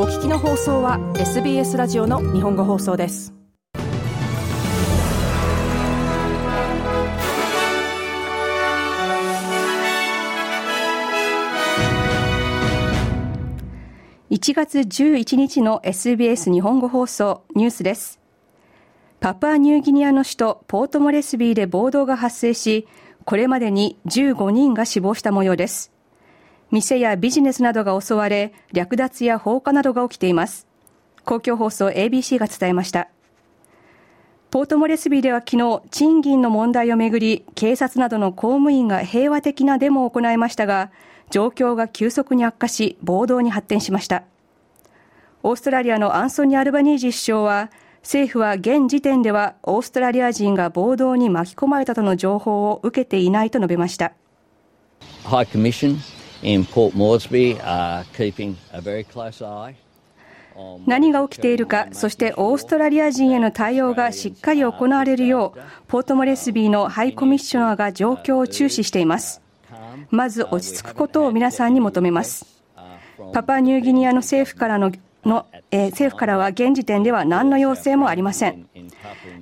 お聞きの放送は SBS ラジオの日本語放送です。1月11日の SBS 日本語放送ニュースです。パプアニューギニアの首都ポートモレスビーで暴動が発生しこれまでに15人が死亡した模様です。店やビジネスなどが襲われ、略奪や放火などが起きています。公共放送 ABC が伝えました。ポートモレスビーでは昨日、賃金の問題をめぐり、警察などの公務員が平和的なデモを行いましたが、状況が急速に悪化し、暴動に発展しました。オーストラリアのアンソニー・アルバニージ首相は、政府は現時点ではオーストラリア人が暴動に巻き込まれたとの情報を受けていないと述べました。何が起きているか、そしてオーストラリア人への対応がしっかり行われるよう、ポートモレスビーのハイコミッショナーが状況を注視しています。まず落ち着くことを皆さんに求めます。パパニューギニアの政府からのの、えー、政府からは現時点では何の要請もありません。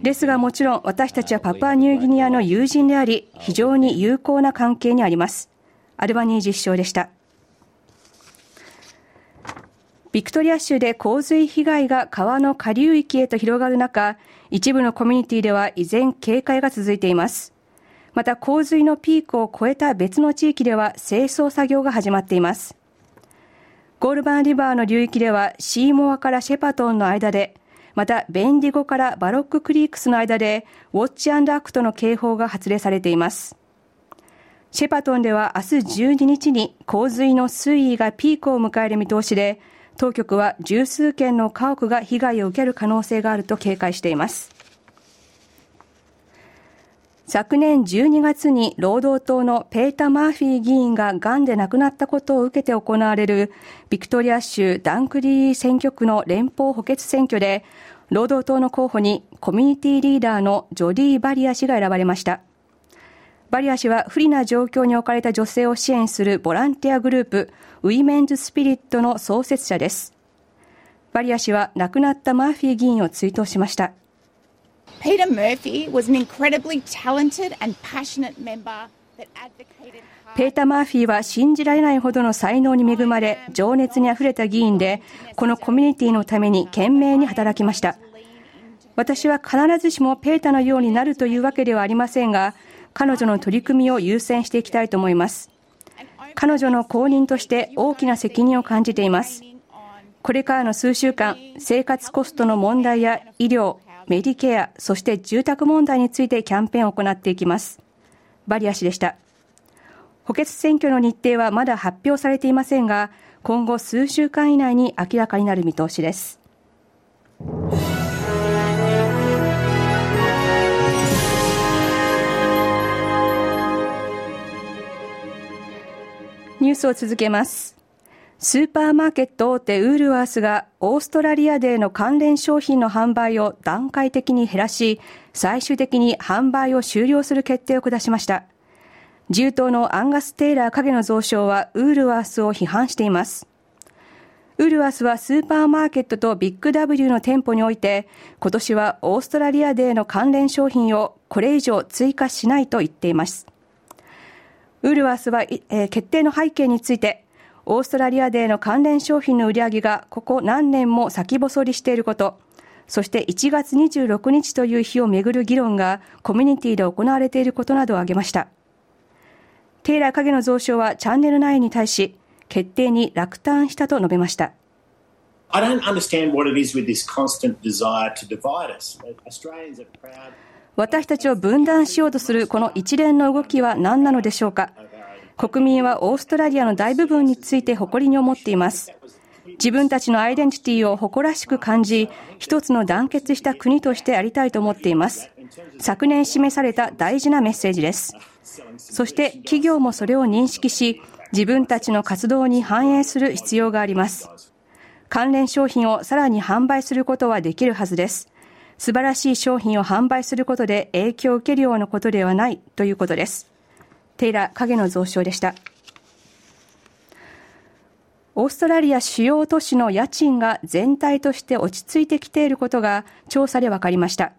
ですがもちろん私たちはパパニューギニアの友人であり、非常に友好な関係にあります。アルバニージ首相でした。ビクトリア州で洪水被害が川の下流域へと広がる中、一部のコミュニティでは依然警戒が続いています。また洪水のピークを超えた別の地域では清掃作業が始まっています。ゴールバンリバーの流域ではシーモアからシェパトンの間で、またベンディゴからバロッククリークスの間で Watch and Act の警報が発令されています。シェパトンでは明日12日に洪水の水位がピークを迎える見通しで、当局は十数件の家屋が被害を受ける可能性があると警戒しています。昨年12月に労働党のペータ・マーフィー議員が癌で亡くなったことを受けて行われるビクトリア州ダンクリー選挙区の連邦補欠選挙で労働党の候補にコミュニティリーダーのジョディ・バリア氏が選ばれました。バリア氏は不利な状況に置かれた女性を支援するボランティアグループ、ウィメンズ・スピリットの創設者です。バリア氏は亡くなったマーフィー議員を追悼しました。Peter Murphy was an incredibly talented and passionate member ペーター・マーフィーは信じられないほどの才能に恵まれ、情熱にあふれた議員で、このコミュニティのために懸命に働きました。私は必ずしもペータのようになるというわけではありませんが、彼女の取り組みを優先していきたいと思います。彼女の後任として大きな責任を感じています。これからの数週間、生活コストの問題や医療、メディケア、そして住宅問題についてキャンペーンを行っていきます。バリア氏でした。補欠選挙の日程はまだ発表されていませんが、今後数週間以内に明らかになる見通しです。スを続けます。スーパーマーケット大手ウールワースがオーストラリアでの関連商品の販売を段階的に減らし、最終的に販売を終了する決定を下しました。自由党のアンガス・テイラー影の増床はウールワースを批判しています。ウールワースはスーパーマーケットとビッグ W の店舗において、今年はオーストラリアデーの関連商品をこれ以上追加しないと言っています。ウルワースは、えー、決定の背景について、オーストラリアデーの関連商品の売り上げがここ何年も先細りしていること、そして1月26日という日をめぐる議論がコミュニティで行われていることなどを挙げました。テイラー影の増床はチャンネル9に対し、決定に落胆したと述べました。私たちを分断しようとするこの一連の動きは何なのでしょうか？国民はオーストラリアの大部分について誇りに思っています。自分たちのアイデンティティを誇らしく感じ、一つの団結した国としてありたいと思っています。昨年示された大事なメッセージです。そして企業もそれを認識し、自分たちの活動に反映する必要があります。関連商品をさらに販売することはできるはずです。素晴らしい商品を販売することで影響を受けるようなことではないということです。テイラー影の増床でした。オーストラリア主要都市の家賃が全体として落ち着いてきていることが調査で分かりました。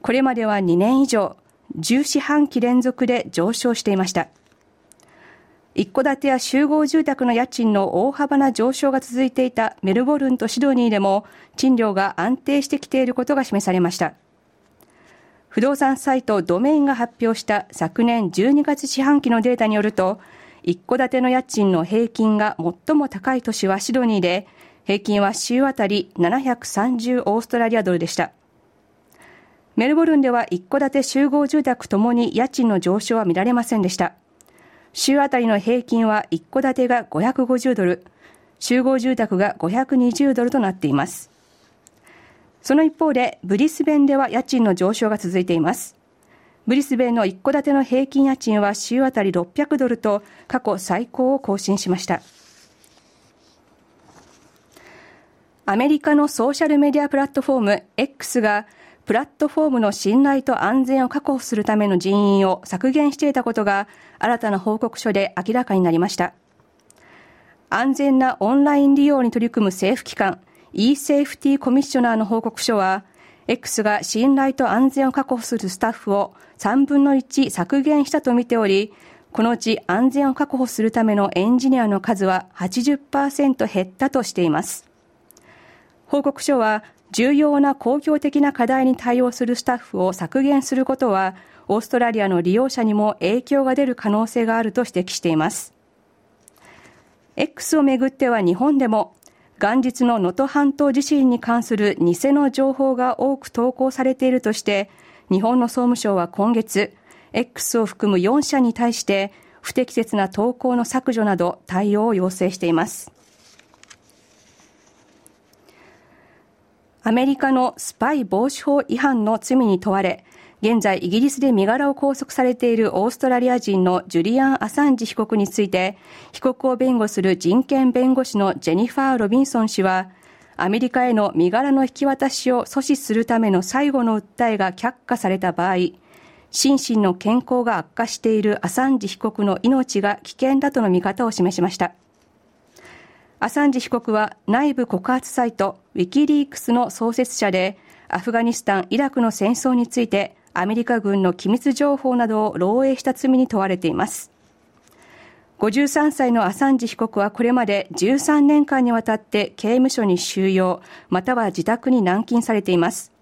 これまでは2年以上、10四半期連続で上昇していました。一戸建てや集合住宅の家賃の大幅な上昇が続いていたメルボルンとシドニーでも賃料が安定してきていることが示されました。不動産サイトドメインが発表した昨年12月四半期のデータによると、一戸建ての家賃の平均が最も高い都市はシドニーで、平均は週あたり730オーストラリアドルでした。メルボルンでは一戸建て集合住宅ともに家賃の上昇は見られませんでした。週あたりの平均は一戸建てが550ドル、集合住宅が520ドルとなっています。その一方で、ブリスベンでは家賃の上昇が続いています。ブリスベンの一戸建ての平均家賃は週あたり600ドルと過去最高を更新しました。アメリカのソーシャルメディアプラットフォーム X がプラットフォームの信頼と安全を確保するための人員を削減していたことが新たな報告書で明らかになりました。安全なオンライン利用に取り組む政府機関 e-Safety コミッショナーの報告書は X が信頼と安全を確保するスタッフを3分の1削減したとみており、このうち安全を確保するためのエンジニアの数は80%減ったとしています。報告書は、重要な公共的な課題に対応するスタッフを削減することは、オーストラリアの利用者にも影響が出る可能性があると指摘しています。X をめぐっては日本でも元日の能登半島地震に関する偽の情報が多く投稿されているとして、日本の総務省は今月、X を含む4社に対して、不適切な投稿の削除など対応を要請しています。アメリカのスパイ防止法違反の罪に問われ、現在イギリスで身柄を拘束されているオーストラリア人のジュリアン・アサンジ被告について、被告を弁護する人権弁護士のジェニファー・ロビンソン氏は、アメリカへの身柄の引き渡しを阻止するための最後の訴えが却下された場合、心身の健康が悪化しているアサンジ被告の命が危険だとの見方を示しました。アサンジ被告は内部告発サイトウィキリークスの創設者で、アフガニスタン・イラクの戦争についてアメリカ軍の機密情報などを漏洩した罪に問われています。53歳のアサンジ被告はこれまで13年間にわたって刑務所に収容、または自宅に軟禁されています。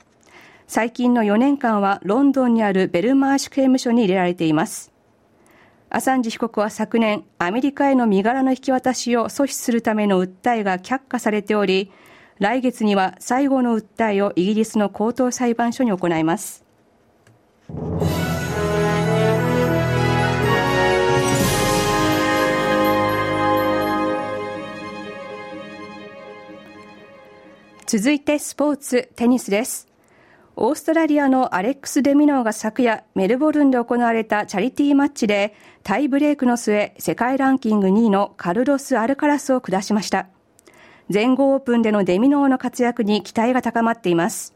最近の4年間はロンドンにあるベルマーシュ刑務所に入れられています。アサンジ被告は昨年、アメリカへの身柄の引き渡しを阻止するための訴えが却下されており、来月には最後の訴えをイギリスの高等裁判所に行います。続いてスポーツ、テニスです。オーストラリアのアレックス・デミノーが昨夜、メルボルンで行われたチャリティーマッチで、タイブレークの末、世界ランキング2位のカルロス・アルカラスを下しました。全豪オープンでのデミノーの活躍に期待が高まっています。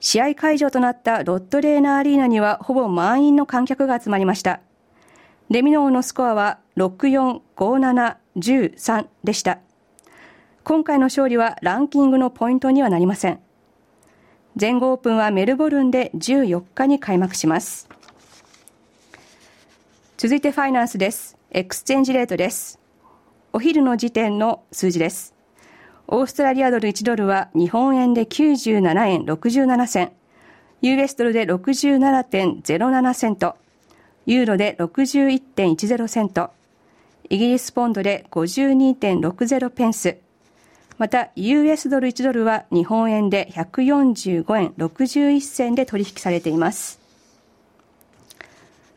試合会場となったロッドレーナーアリーナにはほぼ満員の観客が集まりました。レミノーのスコアは645713でした。今回の勝利はランキングのポイントにはなりません。全豪オープンはメルボルンで14日に開幕します。続いてファイナンスです。 exchange rate です。お昼の時点の数字です。オーストラリアドル1ドルは日本円で97円67銭、US ドルで67.07セント、ユーロで61.10セント、イギリスポンドで52.60ペンス、また US ドル1ドルは日本円で145円61銭で取引されています。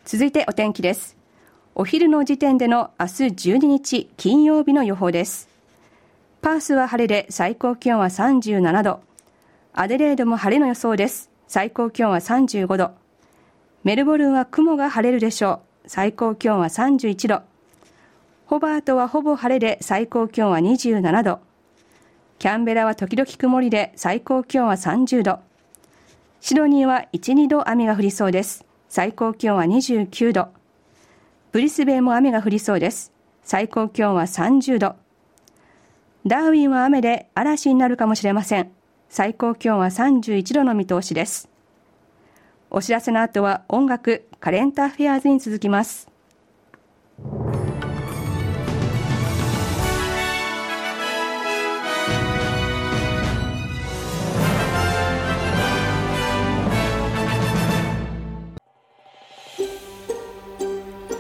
続いてお天気です。お昼の時点での明日12日金曜日の予報です。パースは晴れで最高気温は37度。アデレードも晴れの予想です。最高気温は35度。メルボルンは雲が晴れるでしょう。最高気温は31度。ホバートはほぼ晴れで最高気温は27度。キャンベラは時々曇りで最高気温は30度。シドニーは1、2度雨が降りそうです。最高気温は29度。ブリスベンも雨が降りそうです。最高気温は30度。ダーウィンは雨で嵐になるかもしれません。最高気温は31度の見通しです。お知らせの後は音楽、カレンターフェアーズに続きます。